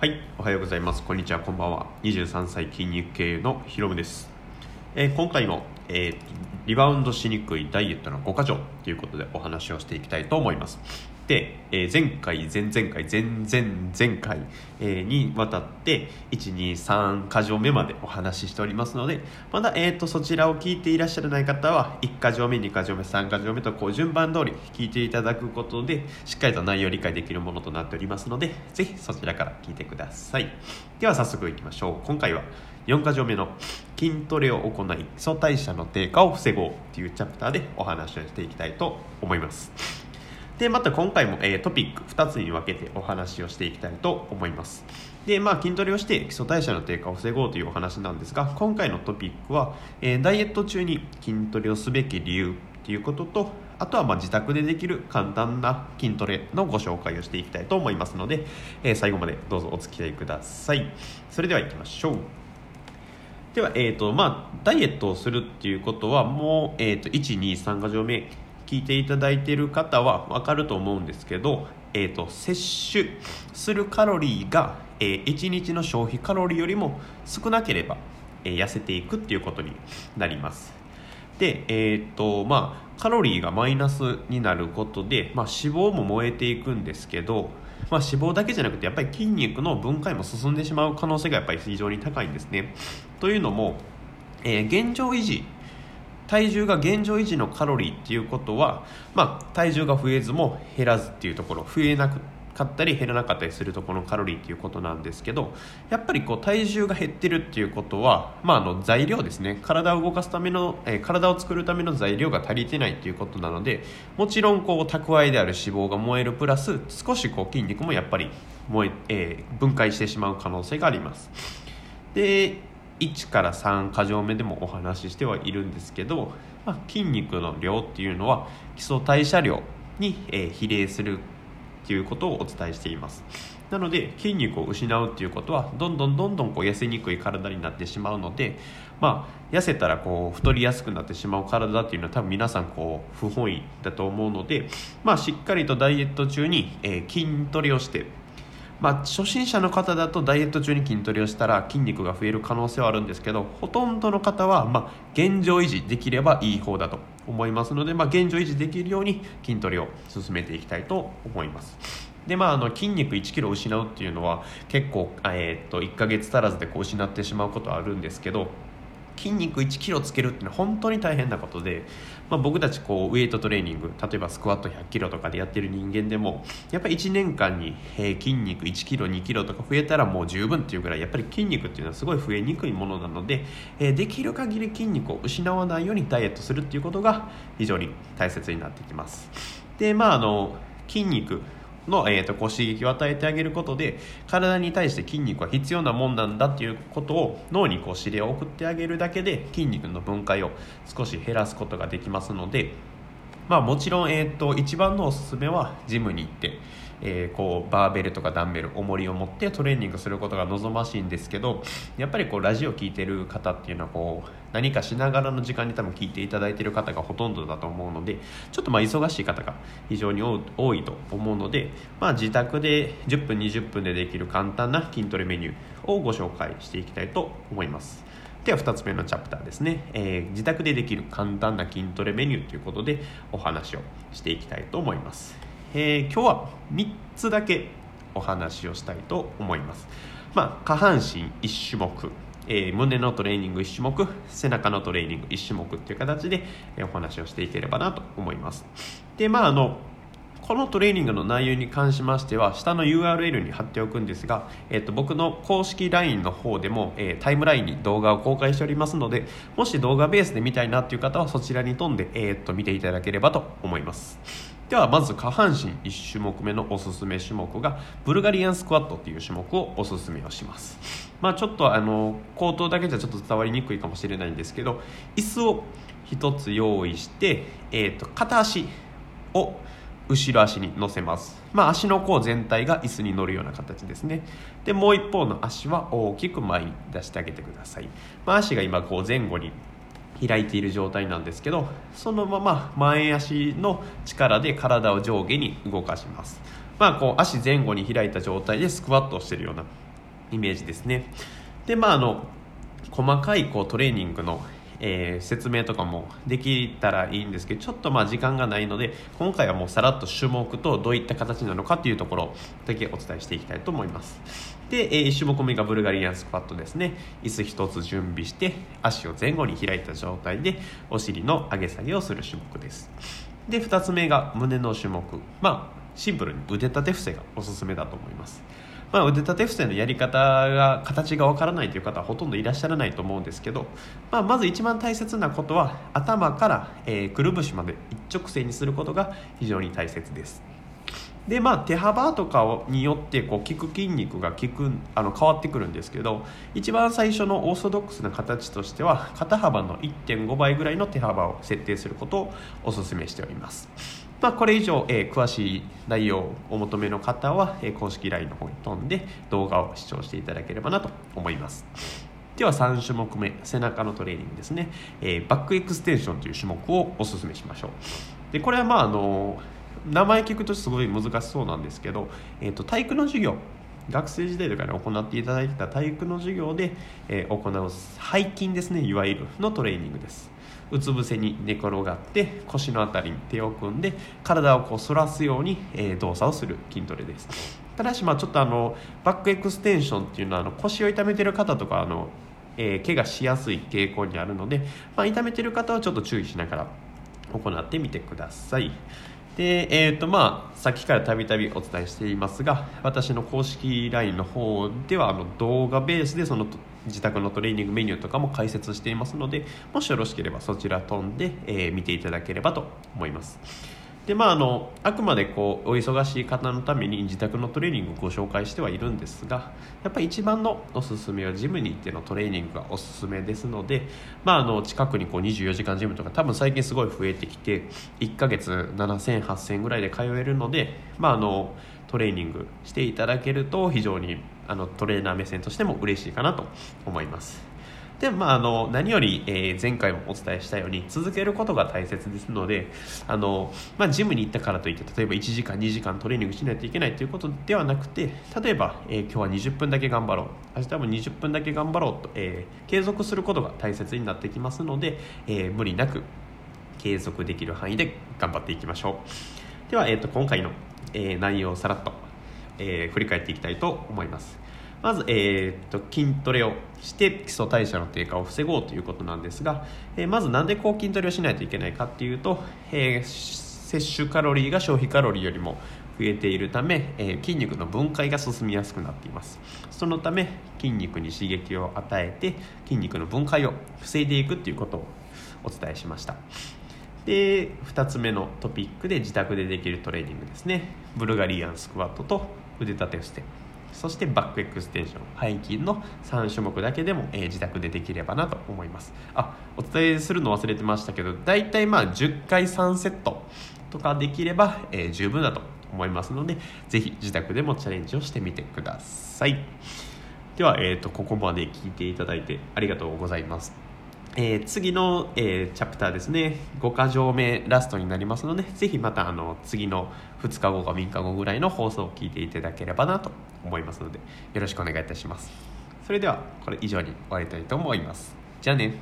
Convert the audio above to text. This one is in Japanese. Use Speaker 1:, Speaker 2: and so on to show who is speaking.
Speaker 1: はい、おはようございます。こんにちは、こんばんは。23歳筋肉系のヒロムです。えー今回も、えーリバウンドしにくいダイエットの5箇条ということでお話をしていきたいと思います。で、えー前回、前々回、前々前回、えーにわたって1、2、3箇条目までお話ししておりますので、まだ、えー、とそちらを聞いていらっしゃらない方は1箇条目、2箇条目、3箇条目とこう順番通り聞いていただくことでしっかりと内容を理解できるものとなっておりますのでぜひそちらから聞いてください。では早速いきましょう。今回は4箇条目の筋トレを行い基礎代謝の低下を防ごうというチャプターでお話をしていきたいと思います。でまた今回も、えートピック2つに分けてお話をしていきたいと思います。でまあ筋トレをして基礎代謝の低下を防ごうというお話なんですが今回のトピックは、えーダイエット中に筋トレをすべき理由ということとあとはま自宅でできる簡単な筋トレのご紹介をしていきたいと思いますので、えー最後までどうぞお付き合いください。それでは行きましょう。では、えーとまあ、ダイエットをするっていうことはもう、えー、と123箇条目聞いていただいている方は分かると思うんですけど、えー、と摂取するカロリーが、え1日の消費カロリーよりも少なければ、えー痩せていくっていうことになります。で、えーとまあ、カロリーがマイナスになることで、まあ、脂肪も燃えていくんですけど、まあ、脂肪だけじゃなくてやっぱり筋肉の分解も進んでしまう可能性がやっぱり非常に高いんですね。というのも、えー現状維持体重が現状維持のカロリーっていうことは、まあ、体重が増えずも減らずっていうところ増えなかったり減らなかったりするところのカロリーっていうことなんですけどやっぱりこう体重が減ってるっていうことは、まあ、あの材料ですね体を動かすための、えー体を作るための材料が足りてないっていうことなのでもちろんこう蓄えである脂肪が燃えるプラス少しこう筋肉もやっぱり燃ええー分解してしまう可能性があります。で1から3箇条目でもお話ししてはいるんですけど、まあ、筋肉の量っていうのは基礎代謝量に、えー比例するっていうことをお伝えしています。なので筋肉を失うっていうことはどんどんどんどんこう痩せにくい体になってしまうので、まあ、痩せたらこう太りやすくなってしまう体っていうのは多分皆さんこう不本意だと思うので、まあ、しっかりとダイエット中に、えー筋トレをしてまあ、初心者の方だとダイエット中に筋トレをしたら筋肉が増える可能性はあるんですけどほとんどの方は、ま、現状維持できればいい方だと思いますので、まあ、現状維持できるように筋トレを進めていきたいと思います。でまあ、あの筋肉1 k g 失うっていうのは結構、えーっと1ヶ月足らずでこう失ってしまうことはあるんですけど筋肉1キロつけるってのは本当に大変なことで、まあ、僕たちこうウエイトトレーニング例えばスクワット100キロとかでやってる人間でもやっぱり1年間に、え筋肉1キロ2キロとか増えたらもう十分っていうぐらいやっぱり筋肉っていうのはすごい増えにくいものなので、えーできる限り筋肉を失わないようにダイエットするっていうことが非常に大切になってきます。でまああの筋肉の、えー、とこう刺激を与えてあげることで体に対して筋肉は必要なもんなんだっていうことを脳にこう指令を送ってあげるだけで筋肉の分解を少し減らすことができますので、まあ、もちろん、えー、と一番のおすすめはジムに行って、えーこうバーベルとかダンベル重りを持ってトレーニングすることが望ましいんですけどやっぱりこうラジオ聞いてる方っていうのはこう何かしながらの時間に多分聞いていただいてる方がほとんどだと思うのでちょっとまあ忙しい方が非常に多いと思うので、まあ、自宅で10分20分でできる簡単な筋トレメニューをご紹介していきたいと思います。では2つ目のチャプターですね、えー自宅でできる簡単な筋トレメニューということでお話をしていきたいと思います、えー今日は3つだけお話をしたいと思います、まあ、下半身1種目えー胸のトレーニング1種目背中のトレーニング1種目っていう形で、えお話をしていければなと思います。でまああのこのトレーニングの内容に関しましては下の URL に貼っておくんですが、えっと僕の公式 LINE の方でも、えータイムラインに動画を公開しておりますのでもし動画ベースで見たいなっていう方はそちらに飛んで、えーっと見ていただければと思います。ではまず下半身1種目目のおすすめ種目がブルガリアンスクワットっていう種目をおすすめをします。まあちょっとあの口頭だけじゃちょっと伝わりにくいかもしれないんですけど椅子を1つ用意して、えーっと片足を後ろ足に乗せます、まあ、足の甲全体が椅子に乗るような形ですね。でもう一方の足は大きく前に出してあげてください、まあ、足が今こう前後に開いている状態なんですけどそのまま前足の力で体を上下に動かします。まあこう足前後に開いた状態でスクワットをしているようなイメージですね。でまああの細かいこうトレーニングのえー、説明とかもできたらいいんですけどちょっとまあ時間がないので今回はもうさらっと種目とどういった形なのかっていうところだけお伝えしていきたいと思います。で、えー、1種目目がブルガリアンスクワットですね。椅子1つ準備して足を前後に開いた状態でお尻の上げ下げをする種目です。で2つ目が胸の種目。まあシンプルに腕立て伏せがおすすめだと思います。まあ、腕立て伏せのやり方が形がわからないという方はほとんどいらっしゃらないと思うんですけど、まあ、まず一番大切なことは頭から、えー、くるぶしまで一直線にすることが非常に大切です。でまあ手幅とかによってこう効く筋肉が効くあの変わってくるんですけど一番最初のオーソドックスな形としては肩幅の1.5倍ぐらいの手幅を設定することをお勧めしております。まあ、これ以上、えー、詳しい内容をお求めの方は、えー、公式 LINE の方に飛んで動画を視聴していただければなと思います。では3種目目背中のトレーニングですね、えー、バックエクステンションという種目をおすすめしましょう。でこれはまああの名前聞くとすごい難しそうなんですけど、えーと、体育の授業。学生時代とかに行っていただいた体育の授業で、えー、行う背筋ですねいわゆるのトレーニングです。うつ伏せに寝転がって腰の辺りに手を組んで体をこう反らすように、えー、動作をする筋トレです。ただしまあちょっとあのバックエクステンションっていうのはあの腰を痛めてる方とかあの、えー、怪我しやすい傾向にあるので、まあ、痛めてる方はちょっと注意しながら行ってみてください。で、えーとまあ、さっきからたびたびお伝えしていますが私の公式 LINE の方ではあの動画ベースでその自宅のトレーニングメニューとかも解説していますのでもしよろしければそちら飛んで、えー、見ていただければと思います。でまああのあくまでこうお忙しい方のために自宅のトレーニングをご紹介してはいるんですがやっぱり一番のおすすめはジムに行ってのトレーニングがおすすめですので、まあ、あの近くにこう24時間ジムとか多分最近すごい増えてきて1ヶ月7000、8000ぐらいで通えるので、まあ、あのトレーニングしていただけると非常にあのトレーナー目線としても嬉しいかなと思います。でまあ、あの何より、えー、前回もお伝えしたように続けることが大切ですのであの、まあ、ジムに行ったからといって例えば1時間2時間トレーニングしないといけないということではなくて例えば、えー、今日は20分だけ頑張ろう。明日も20分だけ頑張ろうと、えー、継続することが大切になってきますので、え無理なく継続できる範囲で頑張っていきましょう。では、えーと、今回の、え内容をさらっと、え振り返っていきたいと思います。まず、えー、と筋トレをして基礎代謝の低下を防ごうということなんですが、えー、まず何でこう筋トレをしないといけないかっていうと、えー、摂取カロリーが消費カロリーよりも増えているため、えー、筋肉の分解が進みやすくなっています。そのため筋肉に刺激を与えて筋肉の分解を防いでいくっていうことをお伝えしました。で2つ目のトピックで自宅でできるトレーニングですね。ブルガリアンスクワットと腕立て伏せ。そしてバックエクステンション。背筋の3種目だけでも、えー、自宅でできればなと思います。あお伝えするの忘れてましたけど大体まあ10回3セットとかできれば、えー、十分だと思いますのでぜひ自宅でもチャレンジをしてみてください。では、えーと、ここまで聞いていただいてありがとうございます。えー、次の、えー、チャプターですね。5箇条目ラストになりますのでぜひまたあの次の2日後か3日後ぐらいの放送を聞いていただければなと思いますのでよろしくお願いいたします。それではこれ以上に終わりたいと思います。じゃあね。